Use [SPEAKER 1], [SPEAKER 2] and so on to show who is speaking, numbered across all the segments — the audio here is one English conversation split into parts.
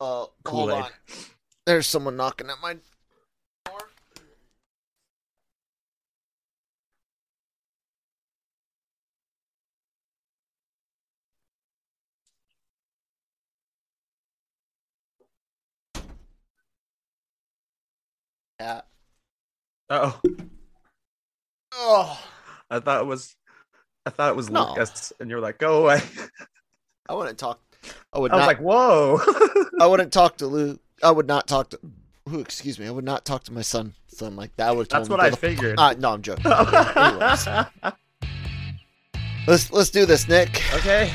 [SPEAKER 1] Uh, hold on. There's someone knocking at my door. Yeah.
[SPEAKER 2] Oh,
[SPEAKER 1] Oh,
[SPEAKER 2] I thought it was. I thought it was
[SPEAKER 1] No.
[SPEAKER 2] Lucas, and you're like, go away.
[SPEAKER 1] I wouldn't talk. I would
[SPEAKER 2] I was like, whoa.
[SPEAKER 1] I wouldn't talk to Luke. I would not talk to. Who? Excuse me. I would not talk to my son. Son like that. I would.
[SPEAKER 2] That's what I figured.
[SPEAKER 1] Uh, no, I'm joking. Anyways, let's let's do this, Nick.
[SPEAKER 2] okay.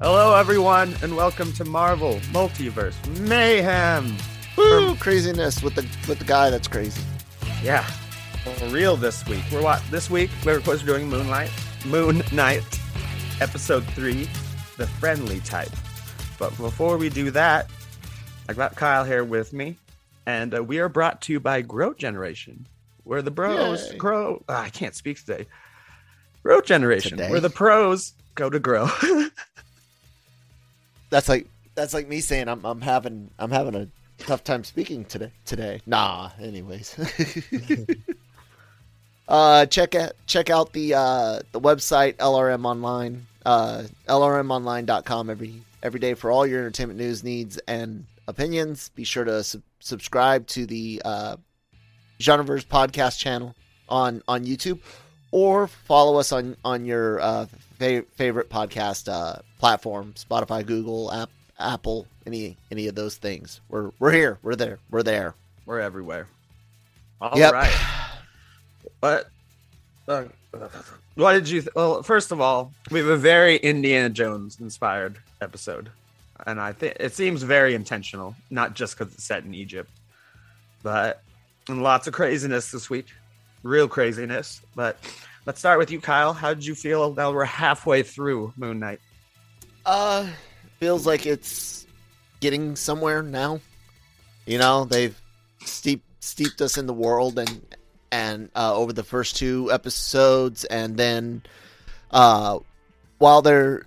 [SPEAKER 2] Hello, everyone, and welcome to Marvel Multiverse Mayhem.
[SPEAKER 1] Woo, craziness with the with the guy that's crazy.
[SPEAKER 2] Yeah, for real this week. We're what this week? We're of course doing Moonlight, Moon Knight, episode three, the friendly type. But before we do that, I got Kyle here with me, and uh, we are brought to you by Grow Generation, where the bros
[SPEAKER 1] Yay.
[SPEAKER 2] grow. Ah, I can't speak today. Grow Generation,
[SPEAKER 1] Today?
[SPEAKER 2] where the pros go to grow.
[SPEAKER 1] That's like that's like me saying I'm I'm having I'm having a tough time speaking today today. Nah, anyways. uh check out check out the uh the website LRM online uh lrmonline.com every every day for all your entertainment news needs and opinions. Be sure to sub- subscribe to the uh Genreverse podcast channel on on YouTube or follow us on on your uh, fa- favorite podcast uh, platform, Spotify, Google, App, Apple, any any of those things. We're we're here. We're there. We're there.
[SPEAKER 2] We're everywhere. All right.
[SPEAKER 1] Yep.
[SPEAKER 2] But uh, what did you? Th- well, first of all, we have a very Indiana Jones inspired episode, and I think it seems very intentional, not just because it's set in Egypt, but and lots of craziness this week, real craziness. But let's start with you, Kyle. How did you feel now we're halfway through Moon Knight?
[SPEAKER 1] Uh, feels like it's getting somewhere now. You know, they've steep steeped us in the world and and uh, over the first two episodes, and then uh, while they're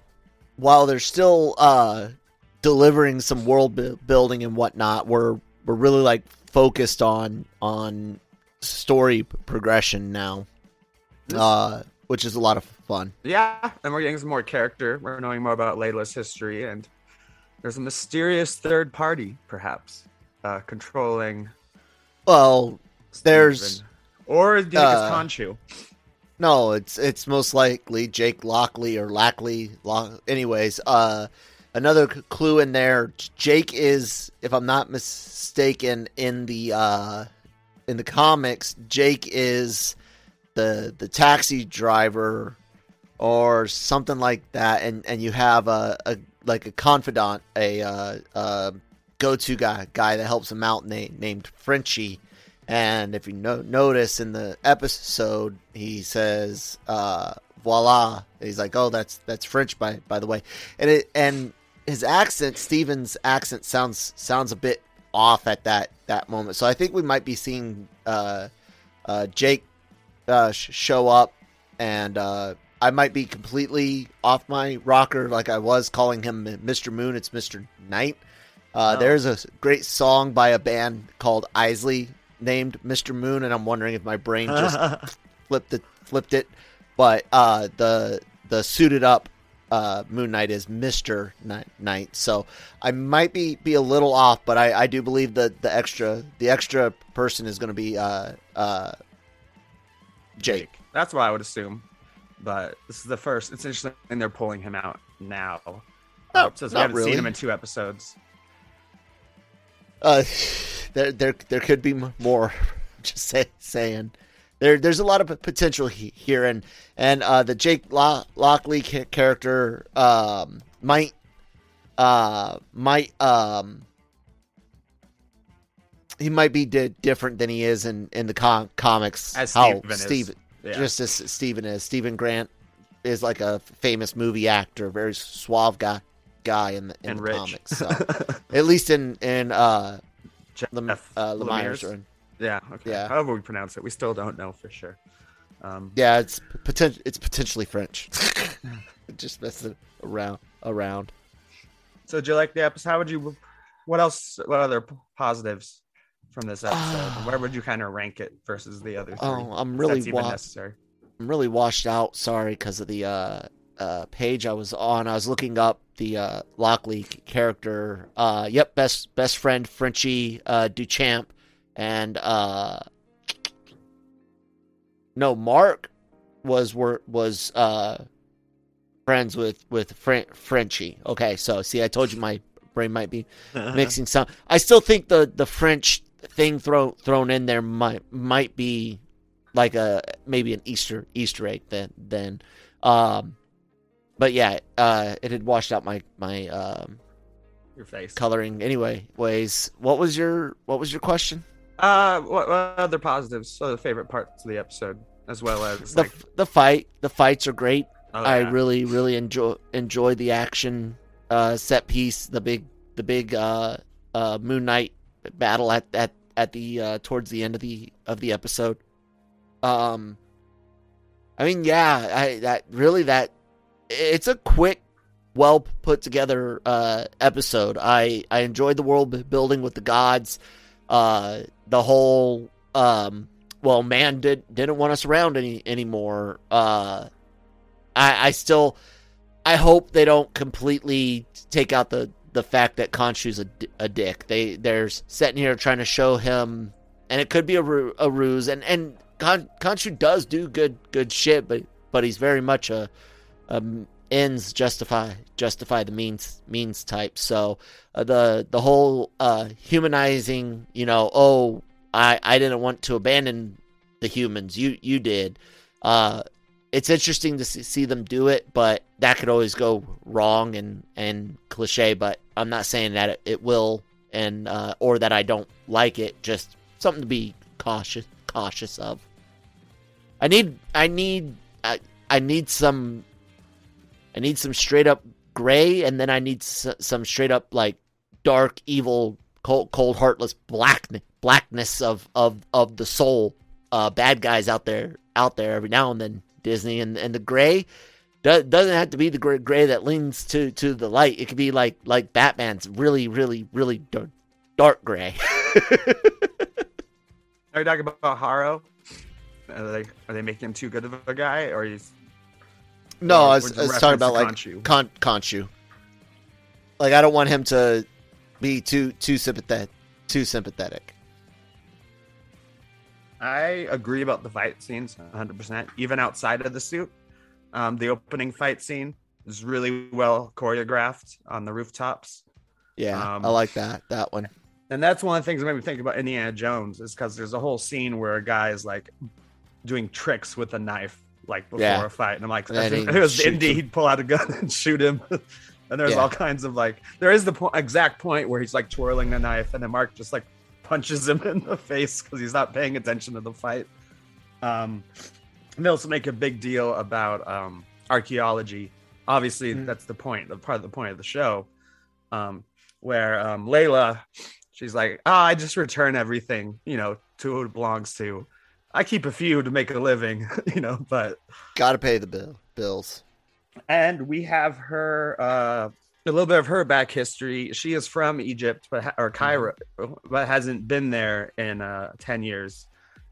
[SPEAKER 1] while they're still uh, delivering some world bu- building and whatnot, we're we're really like focused on on story p- progression now, uh, which is a lot of fun.
[SPEAKER 2] Yeah, and we're getting some more character. We're knowing more about Layla's history, and there's a mysterious third party, perhaps, uh, controlling.
[SPEAKER 1] Well, there's.
[SPEAKER 2] Or do you think
[SPEAKER 1] uh,
[SPEAKER 2] it's Khonshu?
[SPEAKER 1] No, it's it's most likely Jake Lockley or Lackley. Lock, anyways, uh, another clue in there. Jake is, if I'm not mistaken, in the uh, in the comics, Jake is the the taxi driver or something like that, and and you have a, a like a confidant, a uh, uh, go to guy guy that helps him out, named named Frenchie. And if you no- notice in the episode, he says, uh, "Voila!" He's like, "Oh, that's that's French, by by the way." And it and his accent, Steven's accent, sounds sounds a bit off at that that moment. So I think we might be seeing uh, uh, Jake uh, sh- show up, and uh, I might be completely off my rocker, like I was calling him Mister Moon. It's Mister Knight. Uh,
[SPEAKER 2] Oh.
[SPEAKER 1] There's a great song by a band called Isley named Mr. Moon, and I'm wondering if my brain just flipped it, flipped it. But uh, the the suited up uh, Moon Knight is Mister Knight. So I might be be a little off, but I, I do believe that the extra the extra person is going to be uh, uh, Jake.
[SPEAKER 2] That's what I would assume. But this is the first. It's interesting they're pulling him out now.
[SPEAKER 1] No,
[SPEAKER 2] Since we haven't
[SPEAKER 1] really.
[SPEAKER 2] seen him in two episodes.
[SPEAKER 1] Uh, there, there, there could be more. Just say, saying, there, there's a lot of potential he- here, and and uh, the Jake Lo- Lockley character um, might, uh, might um, he might be di- different than he is in in the com- comics.
[SPEAKER 2] As
[SPEAKER 1] how
[SPEAKER 2] Steven is. Yeah.
[SPEAKER 1] just as Steven is. Steven Grant is like a famous movie actor, very suave guy guy in the in
[SPEAKER 2] And
[SPEAKER 1] the comics. So. At least in in uh,
[SPEAKER 2] Jeff
[SPEAKER 1] Lem- uh, Lemire's
[SPEAKER 2] Lemire's?
[SPEAKER 1] run.
[SPEAKER 2] Yeah. Okay.
[SPEAKER 1] Yeah.
[SPEAKER 2] However we pronounce it, we still don't know for sure. Um,
[SPEAKER 1] Yeah, it's potential. It's potentially French. Just messing around around.
[SPEAKER 2] so, do you like the episode? How would you? What else? What other positives from this episode? Where would you kind of rank it versus the other three?
[SPEAKER 1] Oh, I'm really
[SPEAKER 2] that's even
[SPEAKER 1] wa-
[SPEAKER 2] necessary.
[SPEAKER 1] I'm really washed out. Sorry, because of the uh, uh, page I was on. I was looking up the uh, Lockley character. Uh, yep, best best friend Frenchie uh, Duchamp, and uh, no, Mark was were was uh, friends with with Fren- Frenchie. Okay, so see, I told you my brain might be mixing some. I still think the the French thing thrown thrown in there might might be like a maybe an Easter Easter egg then then. Um, but yeah, uh, it had washed out my my um,
[SPEAKER 2] Your face.
[SPEAKER 1] coloring anyway. Ways. What was your what was your question?
[SPEAKER 2] Uh, what, what other positives? So the favorite parts of the episode, as well as
[SPEAKER 1] The
[SPEAKER 2] like,
[SPEAKER 1] the fight. The fights are great.
[SPEAKER 2] oh,
[SPEAKER 1] I really really enjoy enjoy the action uh, set piece. The big the big uh, uh, Moon Knight battle at at at the uh, towards the end of the of the episode. Um, I mean, yeah, I that really that it's a quick, well put together uh, episode. I I enjoyed the world building with the gods. Uh, the whole um, well, man did didn't want us around any anymore. Uh, I I still I hope they don't completely take out the the fact that Khonshu's a dick. They they're sitting here trying to show him, and it could be a, a ruse. And and Khon, Khonshu does do good good shit, but but he's very much a, a ends justify justify the means means type. So uh, the the whole uh, humanizing, you know, oh I I didn't want to abandon the humans, you you did. Uh, it's interesting to see, see them do it, but that could always go wrong and and cliche. But I'm not saying that it, it will, and uh, or that I don't like it. Just something to be cautious cautious of. I need I need I, I need some I need some straight up gray, and then I need s- some straight up like dark, evil, cold, cold heartless black blackness of of of the soul. Uh, bad guys out there out there every now and then. Disney and and the gray do, doesn't have to be the gray, gray that leans to to the light. It could be like like Batman's really really really dark, dark gray.
[SPEAKER 2] Are you talking about Harrow? Are they are they making him too good of a guy, or he's
[SPEAKER 1] No,
[SPEAKER 2] Or
[SPEAKER 1] I was, I was talking about like
[SPEAKER 2] Khonshu?
[SPEAKER 1] Con Khonshu. Like I don't want him to be too too sympathetic. Too sympathetic.
[SPEAKER 2] I agree about the fight scenes 100%. Even outside of the suit, um, the opening fight scene is really well choreographed on the rooftops.
[SPEAKER 1] Yeah,
[SPEAKER 2] Um,
[SPEAKER 1] I like that that one.
[SPEAKER 2] And that's one of the things that made me think about Indiana Jones is because there's a whole scene where a guy is like doing tricks with a knife, like before
[SPEAKER 1] Yeah.
[SPEAKER 2] a fight. And I'm like,
[SPEAKER 1] And
[SPEAKER 2] if it was Indy,
[SPEAKER 1] him.
[SPEAKER 2] he'd pull out a gun and shoot him. and there's
[SPEAKER 1] Yeah.
[SPEAKER 2] all kinds of like, there is the po- exact point where he's like twirling the knife, and then Mark just like punches him in the face because he's not paying attention to the fight. Um, and they also make a big deal about um, archaeology. Obviously,
[SPEAKER 1] Mm.
[SPEAKER 2] that's the point, the part of the point of the show, um, where um, Layla, she's like, "Ah, I just return everything, you know, to who it belongs to. I keep a few to make a living, you know, but
[SPEAKER 1] Got to pay the bill bills.
[SPEAKER 2] and we have her uh a little bit of her back history she is from egypt but ha- or cairo but hasn't been there in uh 10 years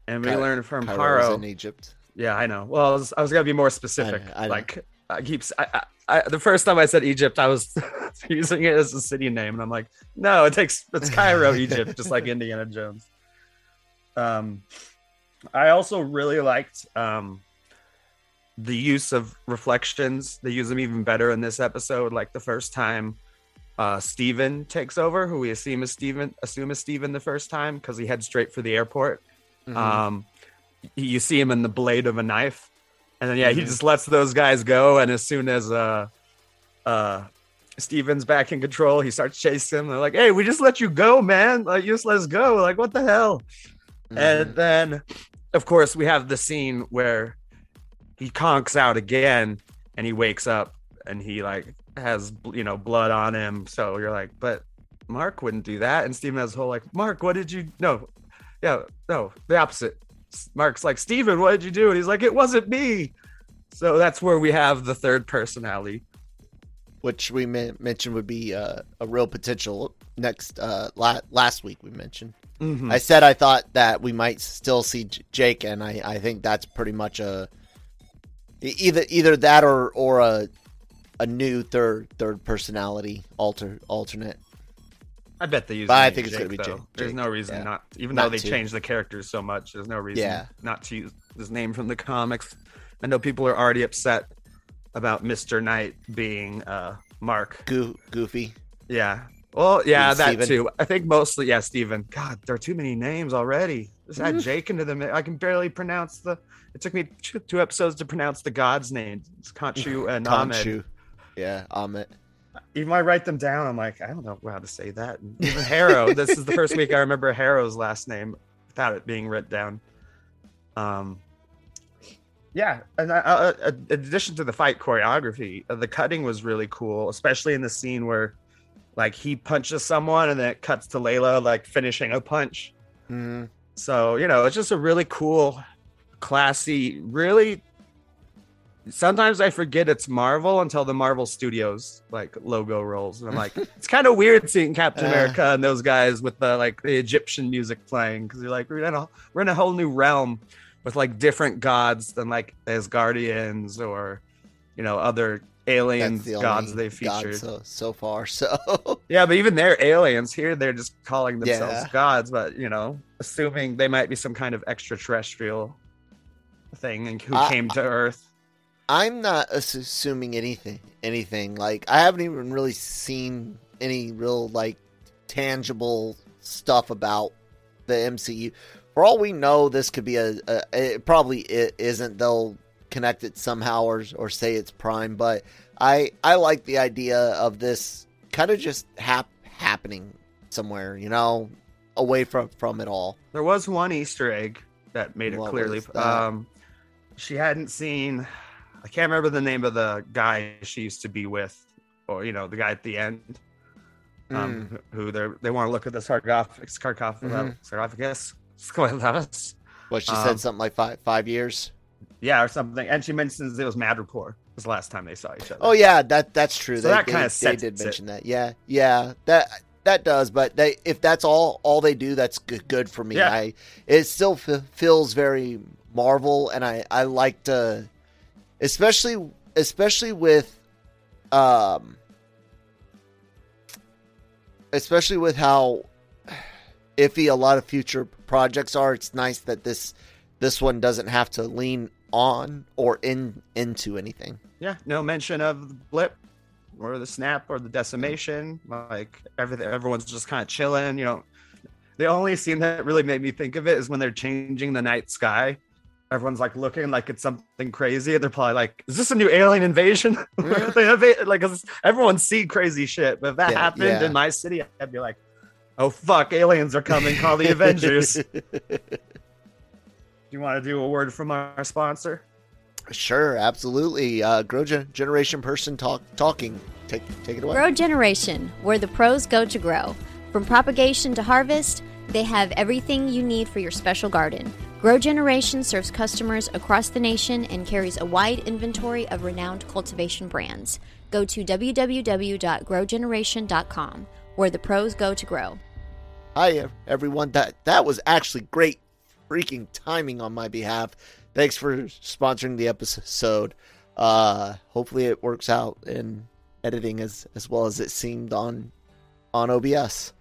[SPEAKER 2] and we
[SPEAKER 1] Ky-
[SPEAKER 2] learn from
[SPEAKER 1] Cairo's
[SPEAKER 2] haro
[SPEAKER 1] in Egypt.
[SPEAKER 2] yeah i know well i was, I was gonna be more specific
[SPEAKER 1] I know.
[SPEAKER 2] like I keep I, I, I, the first time I said Egypt, I was using it as a city name, and I'm like, no, it takes it's Cairo, Egypt, just like Indiana Jones. Um, I also really liked um the use of reflections. They use them even better in this episode. Like the first time uh Steven takes over, who we assume is Steven, assume is Steven the first time because he heads straight for the airport. Um, you see him in the blade of a knife, and then yeah, he just lets those guys go. And as soon as uh, uh, Steven's back in control, he starts chasing them. They're like, "Hey, we just let you go, man! Like, you just let us go! Like, what the hell?" And then, of course, we have the scene where he conks out again, and he wakes up, and he like has you know blood on him. So you're like, but Mark wouldn't do that. And Steven has a whole like, Mark, what did you? No, yeah, no, the opposite. Mark's like, Steven, what did you do? And he's like, it wasn't me. So that's where we have the third personality.
[SPEAKER 1] which we mentioned would be uh, a real potential next uh, la- last week we mentioned
[SPEAKER 2] Mhm.
[SPEAKER 1] i said i thought that we might still see J- jake and i, I think that's pretty much a either either that or or a a new third third personality alter alternate
[SPEAKER 2] I bet they use.
[SPEAKER 1] But
[SPEAKER 2] the
[SPEAKER 1] I
[SPEAKER 2] name
[SPEAKER 1] think it's gonna be
[SPEAKER 2] though.
[SPEAKER 1] Jake-
[SPEAKER 2] There's no reason
[SPEAKER 1] yeah.
[SPEAKER 2] not, even
[SPEAKER 1] Not
[SPEAKER 2] though they
[SPEAKER 1] to.
[SPEAKER 2] changed the characters so much. There's no reason
[SPEAKER 1] Yeah.
[SPEAKER 2] not to use his name from the comics. I know people are already upset about Mister Knight being uh, Mark.
[SPEAKER 1] Goo- goofy
[SPEAKER 2] Yeah. Well, yeah,
[SPEAKER 1] And
[SPEAKER 2] that
[SPEAKER 1] Steven.
[SPEAKER 2] too. I think mostly, yeah, Steven. God, there are too many names already. Just
[SPEAKER 1] Mm-hmm.
[SPEAKER 2] add Jake into them. I can barely pronounce the. It took me two, two episodes to pronounce the gods' name. It's Khonshu and Ahmed.
[SPEAKER 1] Khonshu. yeah Ammit.
[SPEAKER 2] Even when I write them down, I'm like, I don't know how to say that. And even Harrow. this is the first week I remember Harrow's last name without it being written down. Um. Yeah, and uh, uh, uh, in addition to the fight choreography, uh, the cutting was really cool, especially in the scene where, like, he punches someone and then it cuts to Layla like finishing a punch.
[SPEAKER 1] Mhm.
[SPEAKER 2] So you know, it's just a really cool, classy, really. Sometimes I forget it's Marvel until the Marvel Studios like logo rolls, and I'm like, it's kind of weird seeing Captain
[SPEAKER 1] Uh.
[SPEAKER 2] America and those guys with the like the Egyptian music playing because you're like we're in a we're in a whole new realm with like different gods than like as guardians or you know other alien
[SPEAKER 1] the
[SPEAKER 2] gods they
[SPEAKER 1] god
[SPEAKER 2] featured.
[SPEAKER 1] so so far so
[SPEAKER 2] Yeah, but even they're aliens here. They're just calling themselves
[SPEAKER 1] Yeah.
[SPEAKER 2] gods, but you know, assuming they might be some kind of extraterrestrial thing and who
[SPEAKER 1] I-
[SPEAKER 2] came to Earth.
[SPEAKER 1] I'm not assuming anything. Anything like I haven't even really seen any real like tangible stuff about the MCU. For all we know, this could be a. a it probably i isn't. They'll connect it somehow or or say it's Prime. But I I like the idea of this kind of just hap- happening somewhere. You know, away from from it all.
[SPEAKER 2] There was one Easter egg that made it
[SPEAKER 1] What
[SPEAKER 2] clearly. Um, she hadn't seen. I can't remember the name of the guy she used to be with, or you know, the guy at the end. Um, who they they want to look at the sarcophagus, sarcophagus,
[SPEAKER 1] Mhm.
[SPEAKER 2] sarcophagus, sarcophagus.
[SPEAKER 1] What she
[SPEAKER 2] Um,
[SPEAKER 1] said something like five five years.
[SPEAKER 2] Yeah, or something. And she mentions it was Madripoor was the last time they saw each other.
[SPEAKER 1] Oh yeah, that that's true.
[SPEAKER 2] So
[SPEAKER 1] they,
[SPEAKER 2] that kinda
[SPEAKER 1] they
[SPEAKER 2] sets
[SPEAKER 1] did
[SPEAKER 2] it.
[SPEAKER 1] mention that. Yeah, yeah, that that does. But they if that's all all they do, that's good, good for me.
[SPEAKER 2] Yeah.
[SPEAKER 1] I it still f- feels very Marvel, and I I like to, especially especially with, um, especially with how iffy a lot of future projects are. It's nice that this this one doesn't have to lean on or in into anything.
[SPEAKER 2] yeah no mention of the blip or the snap or the decimation. Like everything everyone's just kind of chilling you know. The only scene that really made me think of it is when they're changing the night sky. Everyone's like looking like it's something crazy. They're probably like is this a new alien invasion? Inva- mm-hmm. like everyone's see crazy shit. But if that
[SPEAKER 1] Yeah,
[SPEAKER 2] happened
[SPEAKER 1] yeah.
[SPEAKER 2] in my city i'd be like oh fuck aliens are coming call the avengers you want to do a word from our sponsor
[SPEAKER 1] Sure, absolutely. Uh, Grow Gen- Generation person talk talking. Take take it away.
[SPEAKER 3] Grow Generation, where the pros go to grow. From propagation to harvest, they have everything you need for your special garden. Grow Generation serves customers across the nation and carries a wide inventory of renowned cultivation brands. Go to www.growgeneration.com, where the pros go to grow.
[SPEAKER 1] Hi everyone. That that was actually great freaking timing on my behalf. Thanks for sponsoring the episode. Uh, hopefully it works out in editing as as well as it seemed on on OBS.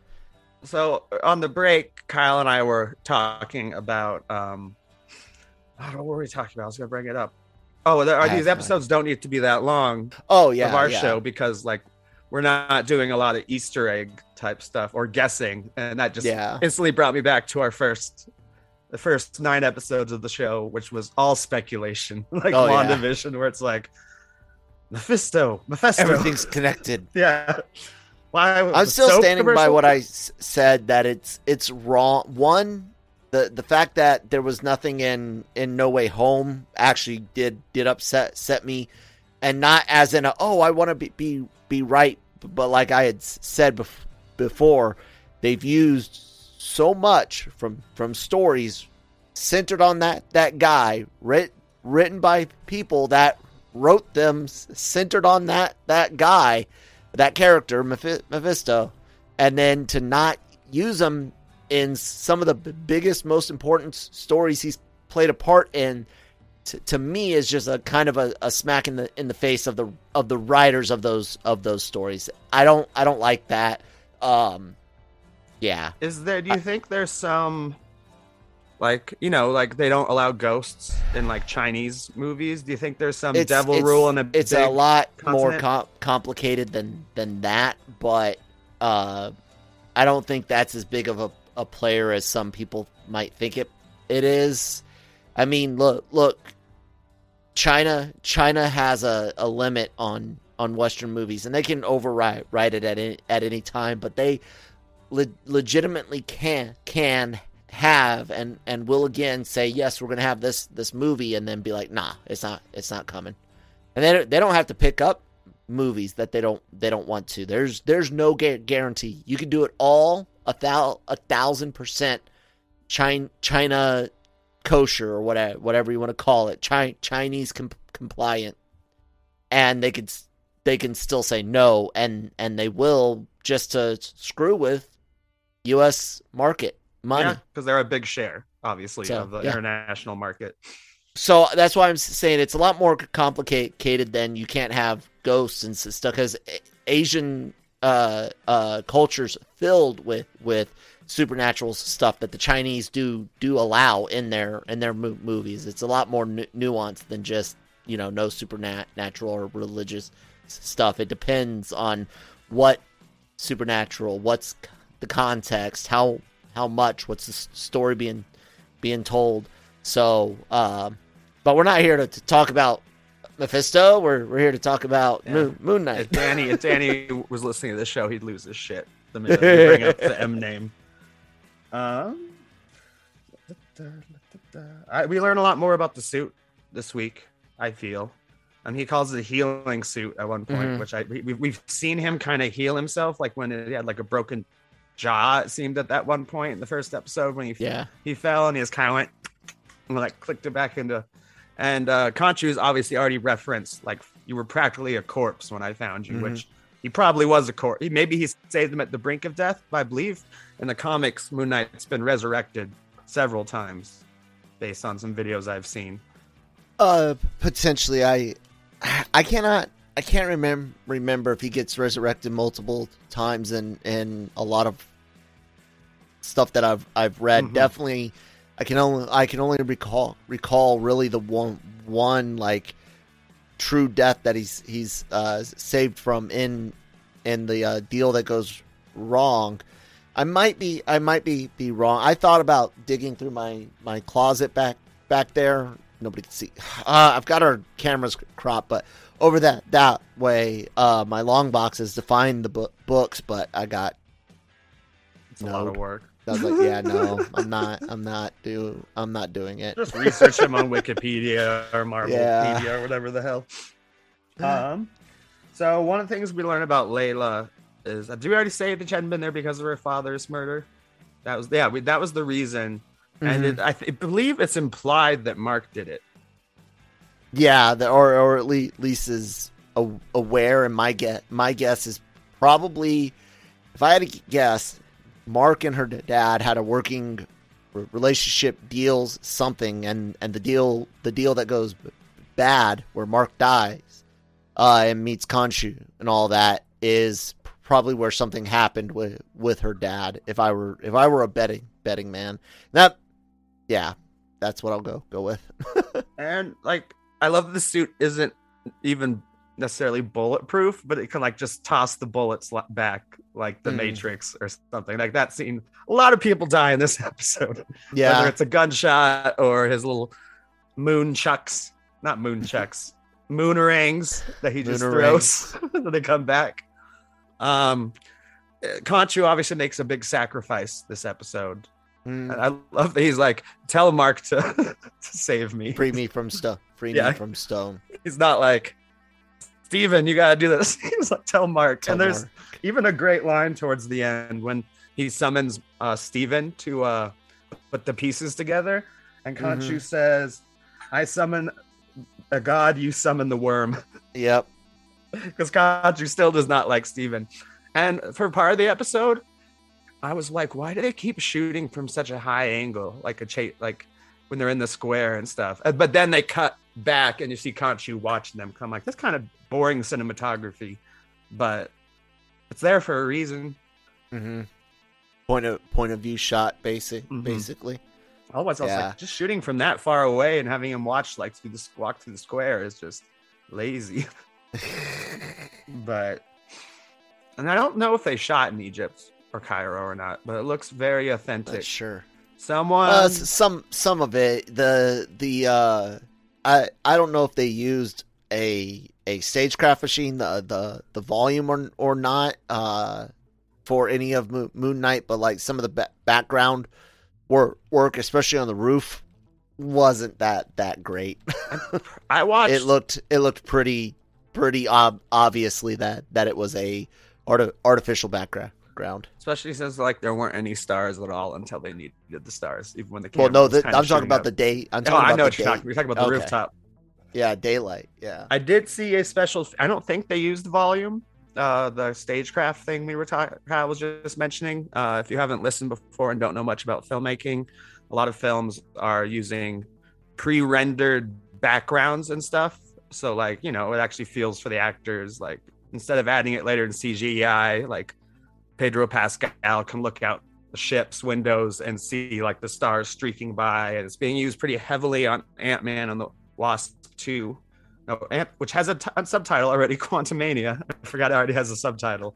[SPEAKER 2] So on the break, Kyle and I were talking about um I don't know what were we talking about. I was gonna bring it up. Oh, there are these episodes don't need to be that long
[SPEAKER 1] Oh yeah,
[SPEAKER 2] of our
[SPEAKER 1] yeah.
[SPEAKER 2] show because like we're not doing a lot of Easter egg type stuff or guessing, and that just
[SPEAKER 1] Yeah.
[SPEAKER 2] instantly brought me back to our first the first nine episodes of the show, which was all speculation, like
[SPEAKER 1] Oh, yeah.
[SPEAKER 2] WandaVision, where it's like Mephisto, Mephisto.
[SPEAKER 1] Everything's connected.
[SPEAKER 2] yeah. Why
[SPEAKER 1] I'm still standing by
[SPEAKER 2] commercial?
[SPEAKER 1] what I s- said that it's it's wrong. One, the the fact that there was nothing in in No Way Home actually did did upset set me, and not as in a oh I want to be, be be right, but like I had said bef- before, they've used so much from from stories centered on that that guy writ, written by people that wrote them centered on that that guy that character Mephi- Mephisto and then to not use him in some of the biggest most important stories he's played a part in to, to me is just a kind of a, a smack in the in the face of the of the writers of those of those stories. I don't i don't like that. Um yeah
[SPEAKER 2] Is there? Do you think there's some, like you know, like they don't allow ghosts in like Chinese movies? Do you think there's some
[SPEAKER 1] it's,
[SPEAKER 2] devil
[SPEAKER 1] it's-
[SPEAKER 2] rule in a?
[SPEAKER 1] it's a lot more com- complicated than than that but uh i don't think that's as big of a, a player as some people might think it it is i mean look look china china has a, a limit on on western movies and they can override write it at any, at any time but they le- legitimately can can have and and will again say yes we're gonna have this this movie and then be like nah it's not it's not coming and they don't, they don't have to pick up movies that they don't they don't want to. There's there's no gu- guarantee. You can do it all a thou a thousand percent China China kosher or whatever whatever you want to call it, Chi- Chinese com- compliant, and they could they can still say no, and and they will just to screw with U.S. market money.
[SPEAKER 2] Yeah, because they're a big share, obviously,
[SPEAKER 1] So,
[SPEAKER 2] of the
[SPEAKER 1] yeah.
[SPEAKER 2] international market.
[SPEAKER 1] So that's why I'm saying it's a lot more complicated than you can't have ghosts and stuff because Asian uh, uh, cultures filled with with supernatural stuff that the Chinese do do allow in their in their mo- movies. It's a lot more nu- nuanced than just you know no supernatural or religious stuff. It depends on what supernatural, what's the context, how how much, what's the story being being told. So, um, but we're not here to, to talk about Mephisto. We're we're here to talk about
[SPEAKER 2] Yeah.
[SPEAKER 1] Moon, Moon Knight.
[SPEAKER 2] If Danny, if Danny was listening to this show, he'd lose his shit the minute we bring up the M name. Um, I, we learn a lot more about the suit this week. I feel, and he calls it a healing suit at one point,
[SPEAKER 1] Mhm.
[SPEAKER 2] which I we, we've seen him kind of heal himself, like when he had like a broken jaw. It seemed at that one point in the first episode when he
[SPEAKER 1] Yeah.
[SPEAKER 2] he fell and he just kind of went and like clicked it back into. And uh Khonshu's obviously already referenced like you were practically a corpse when I found you,
[SPEAKER 1] Mhm.
[SPEAKER 2] which he probably was a corpse. Maybe he saved him at the brink of death. But I believe in the comics, Moon Knight's been resurrected several times, based on some videos I've seen.
[SPEAKER 1] Uh, potentially, I, I cannot, I can't remember remember if he gets resurrected multiple times in in a lot of stuff that I've I've read.
[SPEAKER 2] Mhm.
[SPEAKER 1] Definitely, I can only I can only recall recall really the one one like true death that he's he's uh, saved from in in the uh, deal that goes wrong. I might be I might be be wrong. I thought about digging through my my closet back back there. Nobody can see. Uh, I've got our cameras cropped, but over that that way, uh, my long box boxes define the book, books. But I got.
[SPEAKER 2] It's a lot of work.
[SPEAKER 1] I was like, yeah, no, I'm not. I'm not do. I'm not doing it.
[SPEAKER 2] Just research them on Wikipedia or Marvelpedia
[SPEAKER 1] Yeah.
[SPEAKER 2] or whatever the hell. Um, so one of the things we learn about Layla is, uh, did we already say that she hadn't been there because of her father's murder? That was yeah, we, that was the reason, and
[SPEAKER 1] Mhm.
[SPEAKER 2] it, I th- believe it's implied that Mark did it.
[SPEAKER 1] Yeah, the, or or at least, Lisa's aware. And my guess, my guess is probably, if I had to guess, Mark and her dad had a working relationship, deals something, and and the deal the deal that goes bad, where Mark dies uh, and meets Khonshu and all that, is probably where something happened with with her dad. If I were if I were a betting betting man, that yeah, that's what I'll go go with.
[SPEAKER 2] and like, I love the suit isn't even necessarily bulletproof, but it can like just toss the bullets back like the mm. Matrix or something like that scene. A lot of people die in this episode.
[SPEAKER 1] Yeah,
[SPEAKER 2] whether it's a gunshot or his little moon chucks, not moon chucks, moonerangs that he just throws when they come back. Um, Khonshu obviously makes a big sacrifice this episode. Mm. And I love that he's like, tell Mark to, to save me.
[SPEAKER 1] Free me from stuff. Free yeah. me from stone.
[SPEAKER 2] He's not like, Steven, you got to do this. He's like, tell Mark. Tell and there's Mark. even a great line towards the end when he summons uh, Steven to uh, put the pieces together. And Khonshu mm-hmm. says, I summon a god, you summon the worm.
[SPEAKER 1] Yep.
[SPEAKER 2] Because Khonshu still does not like Steven. And for part of the episode, I was like, why do they keep shooting from such a high angle? Like a chase, like when they're in the square and stuff. But then they cut back and you see Khonshu watching them come. Like that's kind of boring cinematography, but it's there for a reason.
[SPEAKER 1] Mm-hmm. Point of point of view shot, basic, mm-hmm. basically.
[SPEAKER 2] Otherwise, I was yeah. like, just shooting from that far away and having him watch like through the walk through the square is just lazy. but, and I don't know if they shot in Egypt or Cairo or not, but it looks very authentic.
[SPEAKER 1] sure.
[SPEAKER 2] Someone,
[SPEAKER 1] uh, some some of it. The the uh, I I don't know if they used a a stagecraft machine, the the the volume or or not, uh, for any of Moon Knight, but like some of the ba- background work work, especially on the roof, wasn't that that great.
[SPEAKER 2] I watched.
[SPEAKER 1] It looked it looked pretty pretty ob- obviously that that it was a art- artificial background. Ground.
[SPEAKER 2] Especially since like there weren't any stars at all until they needed the stars, even when the
[SPEAKER 1] well, no, the, I'm talking about up. the day. I'm talking oh, about I
[SPEAKER 2] know
[SPEAKER 1] what
[SPEAKER 2] you're talking. You're talking about the okay. rooftop.
[SPEAKER 1] Yeah, daylight. Yeah.
[SPEAKER 2] I did see a special. I don't think they used volume. Uh, the stagecraft thing we were talking, I was just mentioning. Uh, if you haven't listened before and don't know much about filmmaking, a lot of films are using pre-rendered backgrounds and stuff. So like you know, it actually feels for the actors like instead of adding it later in CGI, like Pedro Pascal can look out the ship's windows and see like the stars streaking by, and it's being used pretty heavily on Ant Man and the Wasp 2, no, which has a, t- a subtitle already, Quantumania. I forgot it already has a subtitle.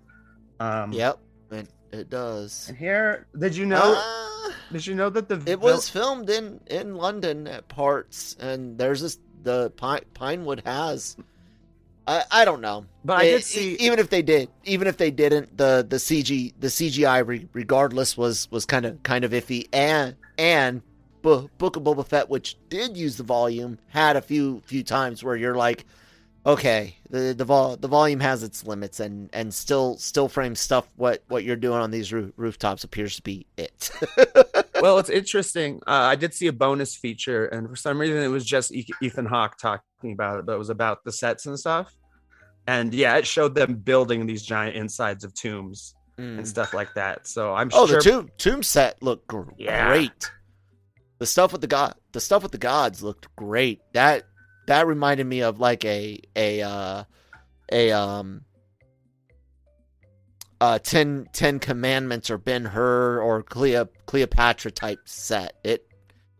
[SPEAKER 1] Um, yep, it, it does.
[SPEAKER 2] And here, did you know? Uh, did you know that the
[SPEAKER 1] it was filmed in in London at parts, and there's this the Pine, Pinewood has. I, I don't know,
[SPEAKER 2] but I did see
[SPEAKER 1] even if they did, even if they didn't, the the CG the CGI re, regardless was was kind of kind of iffy, and and Book of Boba Fett, which did use the volume, had a few few times where you're like, okay, the the, vol- the volume has its limits, and and still still frame stuff. What what you're doing on these roo- rooftops appears to be it.
[SPEAKER 2] well, it's interesting. Uh, I did see a bonus feature, and for some reason, it was just Ethan Hawke talking about it, but it was about the sets and stuff. And yeah, it showed them building these giant insides of tombs mm. and stuff like that. So I'm sure
[SPEAKER 1] oh,
[SPEAKER 2] sure.
[SPEAKER 1] the tomb tomb set looked gr- yeah. great. The stuff with the god, the stuff with the gods looked great. That that reminded me of like a a uh, a um uh 10, 10 commandments or ben hur or Cleo, cleopatra type set. It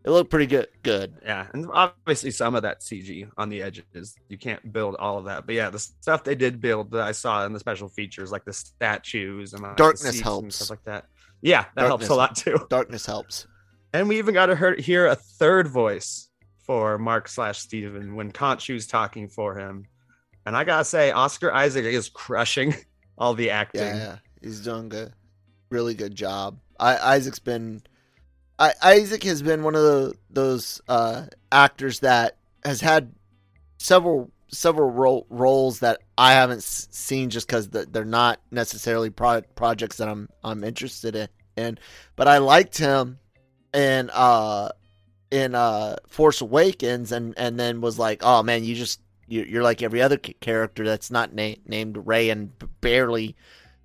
[SPEAKER 1] it looked pretty good good.
[SPEAKER 2] Yeah and obviously some of that cg on the edges. You can't build all of that. But yeah the stuff they did build that i saw in the special features like the statues and like
[SPEAKER 1] darkness helps and
[SPEAKER 2] stuff like that. Yeah that darkness, helps a lot too.
[SPEAKER 1] Darkness helps.
[SPEAKER 2] And we even got to hear a third voice for Mark slash Steven when Khonshu's talking for him. And I gotta say, Oscar Isaac is crushing all the acting.
[SPEAKER 1] Yeah, he's doing good, really good job. I, Isaac's been, I, Isaac has been one of the, those uh, actors that has had several several ro- roles that I haven't s- seen just because they're not necessarily pro- projects that I'm I'm interested in. in. But I liked him and uh in uh Force Awakens and and then was like, "Oh man, you just you're like every other character that's not na- named Rey and barely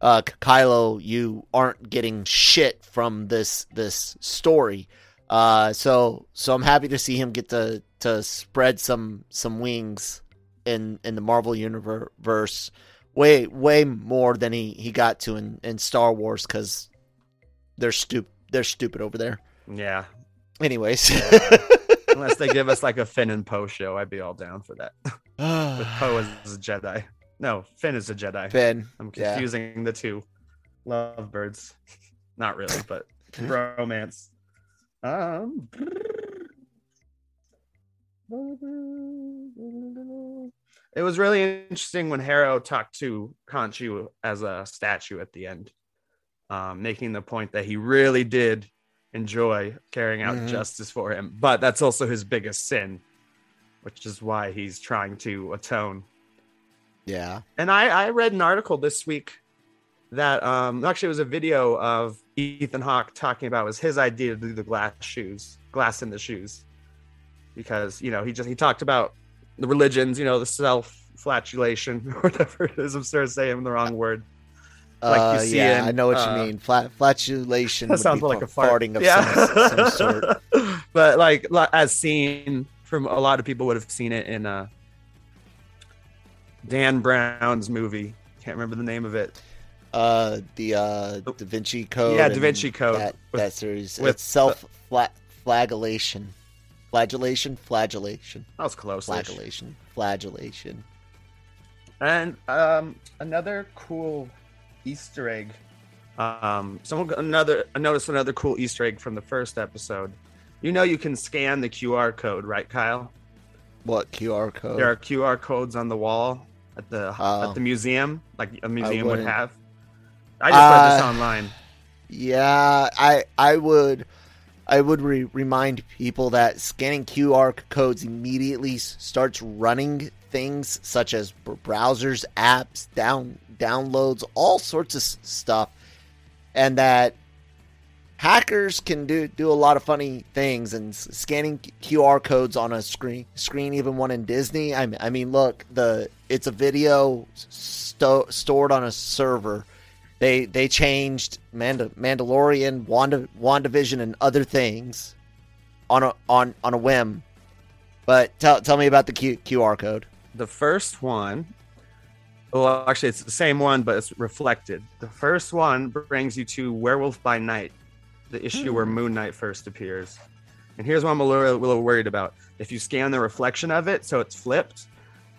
[SPEAKER 1] uh Kylo, you aren't getting shit from this this story." Uh so so I'm happy to see him get to to spread some some wings in in the Marvel universe way way more than he he got to in in Star Wars cuz they're stupid they're stupid over there.
[SPEAKER 2] Yeah.
[SPEAKER 1] Anyways,
[SPEAKER 2] Unless they give us like a Finn and Poe show, I'd be all down for that. With Poe as a Jedi. No, Finn is a Jedi.
[SPEAKER 1] Finn.
[SPEAKER 2] I'm
[SPEAKER 1] yeah.
[SPEAKER 2] confusing the two. Lovebirds. Not really, but romance. Um It was really interesting when Harrow talked to Khonshu as a statue at the end, um, making the point that he really did enjoy carrying out
[SPEAKER 1] Mhm.
[SPEAKER 2] justice for him, but that's also his biggest sin, which is why he's trying to atone.
[SPEAKER 1] yeah.
[SPEAKER 2] And I, I read an article this week that um, actually it was a video of Ethan Hawke talking about it was his idea to do the glass shoes, glass in the shoes, because you know he just he talked about the religions, you know, the self flatulation or whatever it is. I'm sorry to say I'm the wrong word. Like you
[SPEAKER 1] Uh,
[SPEAKER 2] see
[SPEAKER 1] yeah,
[SPEAKER 2] in,
[SPEAKER 1] I know what
[SPEAKER 2] uh,
[SPEAKER 1] you mean. Flat flatulation
[SPEAKER 2] That sounds like a fart.
[SPEAKER 1] farting of
[SPEAKER 2] yeah.
[SPEAKER 1] some, some sort.
[SPEAKER 2] but like li- as seen from a lot of people would have seen it in uh Dan Brown's movie. Can't remember the name of it.
[SPEAKER 1] Uh, the uh, Da Vinci Code.
[SPEAKER 2] Yeah, Da Vinci Code
[SPEAKER 1] That,
[SPEAKER 2] with-
[SPEAKER 1] that series.
[SPEAKER 2] with
[SPEAKER 1] it's self fla- flagellation, flagellation, flagellation,
[SPEAKER 2] That was close.
[SPEAKER 1] flagellation, flagellation.
[SPEAKER 2] And um, another cool Easter egg. Um, someone another I noticed another cool Easter egg from the first episode. You know you can scan the QR code, right, Kyle?
[SPEAKER 1] What QR code?
[SPEAKER 2] There are QR codes on the wall at the
[SPEAKER 1] Oh.
[SPEAKER 2] at the museum, like a museum would have. I just read this
[SPEAKER 1] Uh,
[SPEAKER 2] online.
[SPEAKER 1] Yeah, I I would I would re- remind people that scanning QR codes immediately starts running things such as browsers, apps, down downloads, all sorts of stuff, and that hackers can do do a lot of funny things. And scanning QR codes on a screen screen, even one in Disney. I mean, I mean, look, the it's a video sto- stored on a server they they changed Manda- Mandalorian, Wanda WandaVision, and other things on a on on a whim. But tell tell me about the Q, QR code.
[SPEAKER 2] The first one, well, actually, it's the same one, but it's reflected. The first one brings you to Werewolf by Night, the issue where Moon Knight first appears. And here's what I'm a little, a little worried about. If you scan the reflection of it, so it's flipped,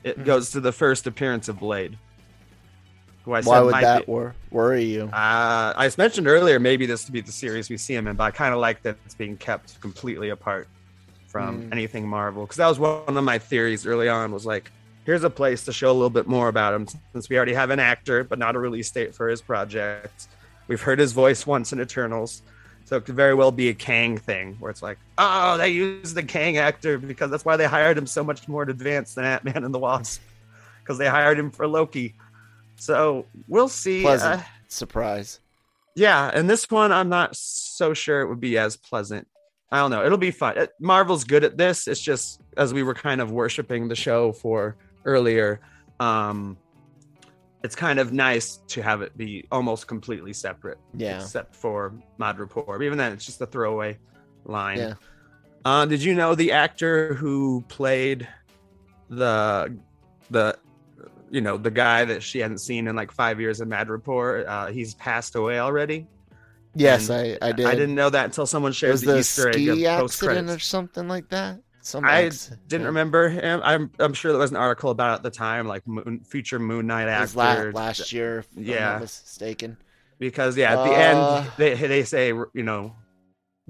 [SPEAKER 2] it goes to the first appearance of Blade. Who I
[SPEAKER 1] Why
[SPEAKER 2] said
[SPEAKER 1] would
[SPEAKER 2] might
[SPEAKER 1] that
[SPEAKER 2] be-
[SPEAKER 1] wor- worry you?
[SPEAKER 2] Uh, I mentioned earlier maybe this would be the series we see him in, but I kind of like that it's being kept completely apart from
[SPEAKER 1] Mm.
[SPEAKER 2] anything Marvel because that was one of my theories early on. Was like, here's a place to show a little bit more about him since we already have an actor, but not a release date for his project. We've heard his voice once in Eternals, so it could very well be a Kang thing where it's like, oh, they used the Kang actor because that's why they hired him so much more in advance than Ant Man and the Wasp because they hired him for Loki. So we'll see.
[SPEAKER 1] Pleasant
[SPEAKER 2] Uh,
[SPEAKER 1] surprise.
[SPEAKER 2] yeah, and this one I'm not so sure it would be as pleasant. I don't know. It'll be fun. Marvel's good at this. It's just as we were kind of worshiping the show for earlier, um it's kind of nice to have it be almost completely separate,
[SPEAKER 1] Yeah.
[SPEAKER 2] except for Madripoor. Even then, it's just a throwaway line.
[SPEAKER 1] Yeah.
[SPEAKER 2] Uh, did you know the actor who played the the you know the guy that she hadn't seen in like five years in Madripoor? Uh, he's passed away already.
[SPEAKER 1] Yes,
[SPEAKER 2] And
[SPEAKER 1] I I did.
[SPEAKER 2] I didn't know that until someone shared
[SPEAKER 1] was
[SPEAKER 2] the,
[SPEAKER 1] the
[SPEAKER 2] Easter egg
[SPEAKER 1] accident or something like that? Some
[SPEAKER 2] I didn't remember him. I'm I'm sure there was an article about it at the time, like moon, future Moon Knight actor.
[SPEAKER 1] last year, if I'm
[SPEAKER 2] Yeah.
[SPEAKER 1] mistaken.
[SPEAKER 2] because yeah, at the
[SPEAKER 1] Uh,
[SPEAKER 2] end they they say you know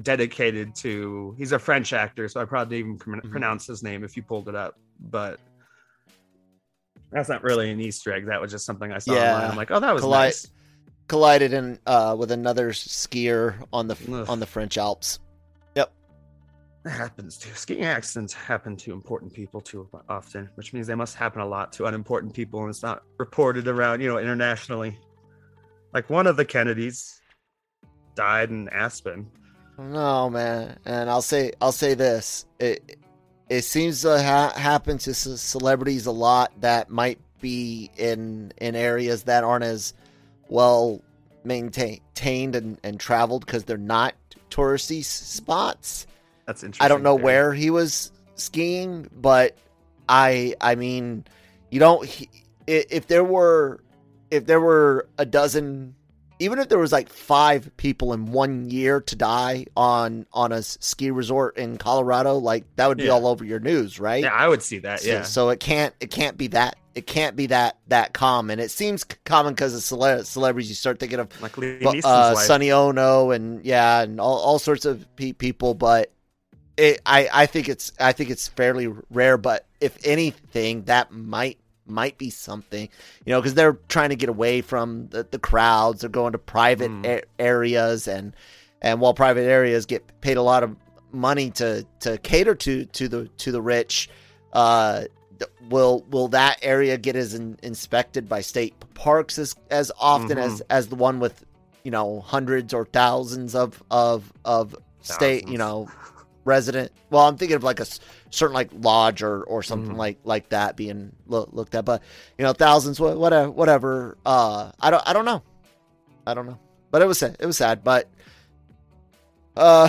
[SPEAKER 2] dedicated to he's a French actor, so I probably didn't even pron-
[SPEAKER 1] Mhm.
[SPEAKER 2] pronounce his name if you pulled it up, but that's not really an Easter egg. That was just something I saw
[SPEAKER 1] Yeah.
[SPEAKER 2] online. I'm like, oh, that was
[SPEAKER 1] Colli-
[SPEAKER 2] nice.
[SPEAKER 1] Collided in uh, with another skier on the
[SPEAKER 2] Ugh.
[SPEAKER 1] on the French Alps.
[SPEAKER 2] It happens to skiing accidents happen to important people too often, which means they must happen a lot to unimportant people, and it's not reported around, you know, internationally. Like one of the Kennedys died in Aspen.
[SPEAKER 1] No, man, and I'll say I'll say this: it it seems to ha- happen to ce- celebrities a lot that might be in in areas that aren't as well maintained and, and traveled because they're not touristy spots.
[SPEAKER 2] That's interesting.
[SPEAKER 1] I don't know where he was skiing, but I I mean, you don't he- if there were if there were a dozen even if there was like five people in one year to die on on a ski resort in Colorado, like that would be
[SPEAKER 2] Yeah.
[SPEAKER 1] all over your news, right?
[SPEAKER 2] Yeah, I would see that.
[SPEAKER 1] So,
[SPEAKER 2] Yeah.
[SPEAKER 1] so it can't it can't be that it can't be that that common. It seems common because of cele- celebrities. You start thinking of
[SPEAKER 2] like
[SPEAKER 1] uh. Sonny Bono and yeah, and all, all sorts of pe- people. But it, I I think it's I think it's fairly rare. But if anything, that might might be something, you know, because they're trying to get away from the, the crowds. They're going to private
[SPEAKER 2] Mm.
[SPEAKER 1] a- areas, and and while private areas get paid a lot of money to to cater to to the to the rich, uh, will will that area get as in, inspected by state parks as as often as as the one with you know hundreds or thousands of of of state you know resident. Well i'm thinking of like a certain like lodge or or something
[SPEAKER 2] Mhm.
[SPEAKER 1] like like that being loo- looked at but you know thousands whatever whatever uh i don't i don't know. I don't know. But it was sad it was sad but uh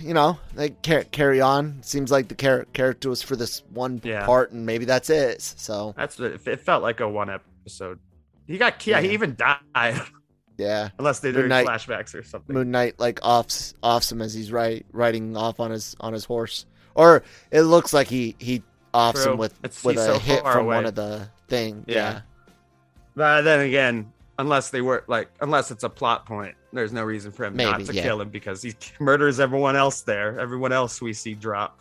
[SPEAKER 1] you know they car- carry on. Seems like the char- character was for this one
[SPEAKER 2] Yeah.
[SPEAKER 1] part and maybe that's it so.
[SPEAKER 2] That's it, it felt like a one episode. He got yeah, he even died
[SPEAKER 1] yeah
[SPEAKER 2] unless they
[SPEAKER 1] Moon
[SPEAKER 2] do
[SPEAKER 1] Knight-
[SPEAKER 2] flashbacks or something.
[SPEAKER 1] Moon Knight like offs offs him as he's right riding off on his on his horse, or it looks like he he offs
[SPEAKER 2] True.
[SPEAKER 1] him with
[SPEAKER 2] It's-
[SPEAKER 1] with a
[SPEAKER 2] so
[SPEAKER 1] hit from
[SPEAKER 2] away.
[SPEAKER 1] one of the thing.
[SPEAKER 2] Yeah.
[SPEAKER 1] Yeah,
[SPEAKER 2] But then again, unless they were like unless it's a plot point, there's no reason for him not to
[SPEAKER 1] yeah.
[SPEAKER 2] kill him because he murders everyone else there, everyone else we see drop.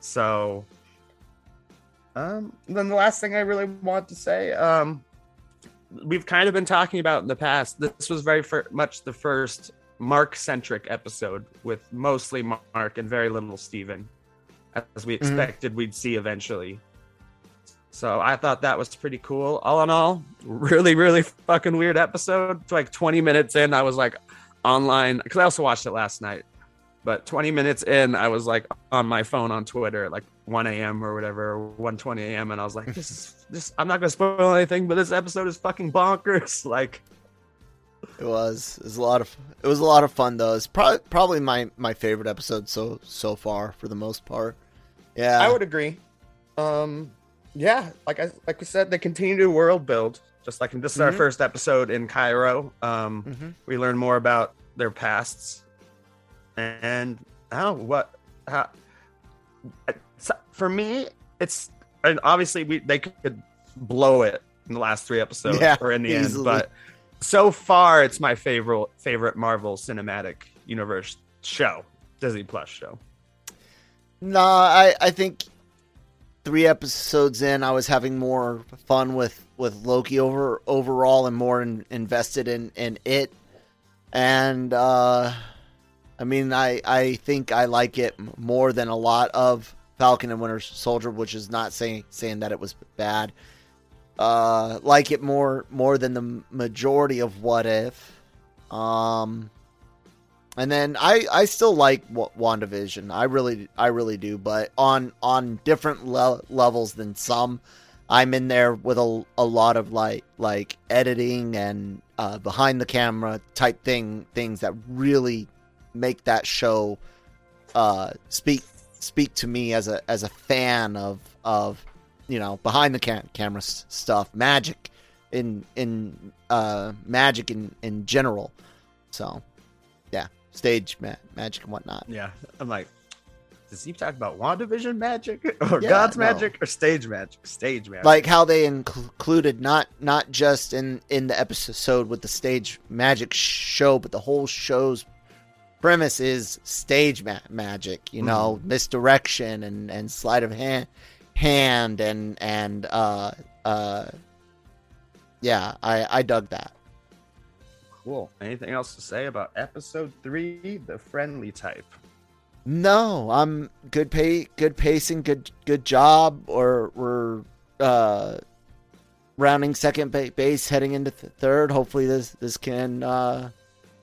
[SPEAKER 2] So um then the last thing I really want to say, um we've kind of been talking about in the past. This was very fir- much the first Mark centric episode with mostly Mark and very little Steven, as we mm-hmm. expected we'd see eventually. So I thought that was pretty cool. All in all, really, really fucking weird episode. It's like 20 minutes in, I was like online because I also watched it last night. But 20 minutes in, I was like on my phone on Twitter at like 1 a.m. or whatever, or 1:20 a.m. And I was like, this is this. I'm not gonna spoil anything, but this episode is fucking bonkers. Like,
[SPEAKER 1] it was it was a lot of it was a lot of fun though. It's probably probably my my favorite episode so so far for the most part. Yeah,
[SPEAKER 2] I would agree. Um, yeah, like I like we said, they continue to world build. Just like this is our
[SPEAKER 1] Mhm.
[SPEAKER 2] first episode in Cairo. Um,
[SPEAKER 1] Mhm.
[SPEAKER 2] we learn more about their pasts, and how what how so- for me it's and obviously we they could blow it in the last three episodes
[SPEAKER 1] Yeah,
[SPEAKER 2] or in the end, but so far it's my favorite favorite Marvel Cinematic Universe show, Disney Plus show.
[SPEAKER 1] No, I I think three episodes in, I was having more fun with with Loki over overall and more in, invested in in it. And uh I mean, I I think I like it more than a lot of Falcon and Winter Soldier, which is not saying saying that it was bad. Uh like it more more than the majority of What If. Um and then I, I still like Wa- WandaVision. I really I really do, but on on different le- levels than some. I'm in there with a, a lot of like like editing and uh, behind the camera type thing things that really make that show uh, speak speak to me as a as a fan of of you know behind the cam- camera s- stuff, magic in in uh, magic in in general. So yeah, stage ma- magic and whatnot.
[SPEAKER 2] Yeah, I'm like, does he talk about WandaVision magic or
[SPEAKER 1] Yeah,
[SPEAKER 2] God's
[SPEAKER 1] no.
[SPEAKER 2] magic or stage magic? Stage magic.
[SPEAKER 1] like how they included not not just in in the episode with the stage magic show but the whole show's premise is stage ma- magic you know misdirection and and sleight of hand hand and and uh uh yeah i i dug that
[SPEAKER 2] cool. Anything else to say about episode three, the friendly type?
[SPEAKER 1] No, I'm good pay, good pacing, good good job. Or we're uh, rounding second base, heading into th- third. Hopefully, this this can uh,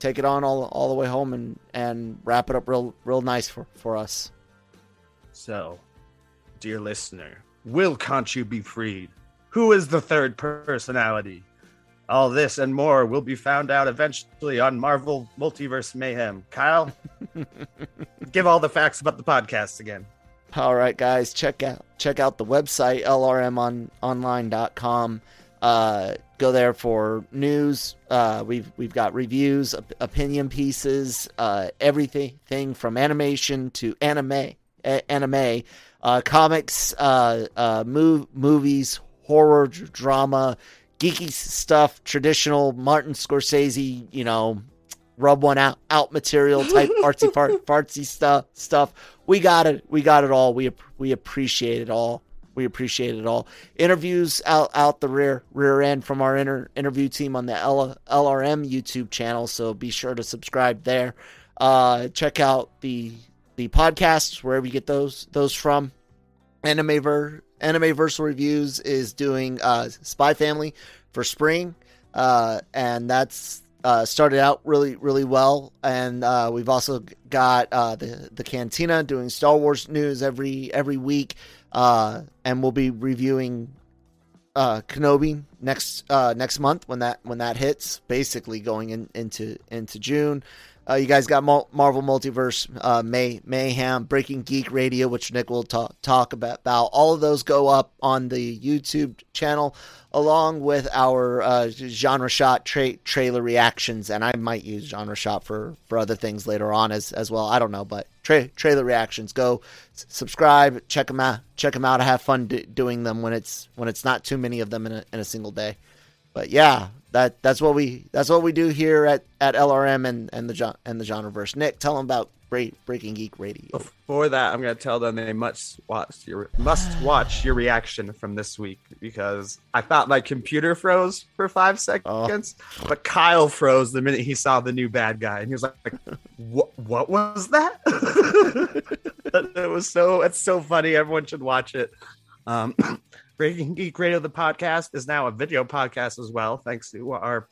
[SPEAKER 1] take it on all all the way home and and wrap it up real real nice for for us.
[SPEAKER 2] So, dear listener, will Khonshu be freed? Who is the third personality? All this and more will be found out eventually on Marvel Multiverse Mayhem. Kyle, give all the facts about the podcast again.
[SPEAKER 1] All right, guys, check out check out the website lrmonline.com. Uh, go there for news. Uh, we've we've got reviews, op- opinion pieces, uh, everything thing from animation to anime, a- anime, uh, comics, uh, uh, mov- movies, horror, drama, geeky stuff, traditional Martin Scorsese, you know, rub one out out material type artsy fart, fartsy stuff stuff. We got it. We got it all. We we appreciate it all. We appreciate it all. Interviews out out the rear rear end from our inter, interview team on the L, LRM YouTube channel. So be sure to subscribe there. Uh, check out the the podcasts wherever you get those those from. Animever Animeversal Reviews is doing uh, Spy Family for spring, uh, and that's uh, started out really really well. And uh, we've also got uh, the the Cantina doing Star Wars news every every week, uh, and we'll be reviewing uh, Kenobi next uh, next month when that when that hits. Basically going in, into into June. Uh, you guys got Mar- Marvel Multiverse, uh, May Mayhem, Breaking Geek Radio, which Nick will talk talk about. All of those go up on the YouTube channel, along with our uh, genre shot tra- trailer reactions, and I might use genre shot for for other things later on as as well. I don't know, but tra- trailer reactions. Go subscribe, check them out, check them out. I have fun d- doing them when it's when it's not too many of them in a in a single day. But yeah, that that's what we that's what we do here at, at LRM and and the and the genreverse. Nick, tell them about Break, Breaking Geek Radio.
[SPEAKER 2] Before that, I'm gonna tell them they must watch your must watch your reaction from this week because I thought my computer froze for five seconds, but Kyle froze the minute he saw the new bad guy, and he was like, "What? What was that?" it was so it's so funny. Everyone should watch it. Um, Breaking Geek Radio, the podcast, is now a video podcast as well, thanks to our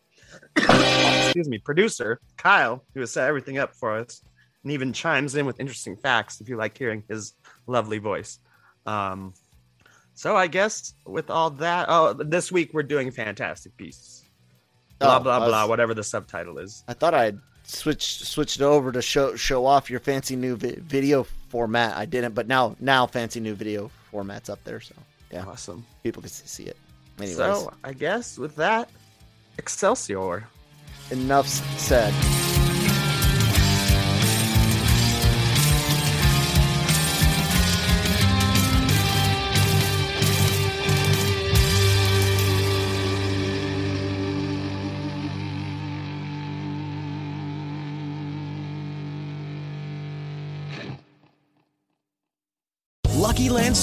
[SPEAKER 2] excuse me producer Kyle, who has set everything up for us and even chimes in with interesting facts if you like hearing his lovely voice. Um, so I guess with all that, oh, this week we're doing Fantastic Beasts. Blah
[SPEAKER 1] Oh,
[SPEAKER 2] blah
[SPEAKER 1] I was-
[SPEAKER 2] blah, whatever the subtitle is.
[SPEAKER 1] I thought I'd switched switched over to show show off your fancy new vi- video format. I didn't, but now now fancy new video formats up there, so yeah,
[SPEAKER 2] Awesome.
[SPEAKER 1] people can see it. Anyways,
[SPEAKER 2] So I guess with that, Excelsior.
[SPEAKER 1] enough said.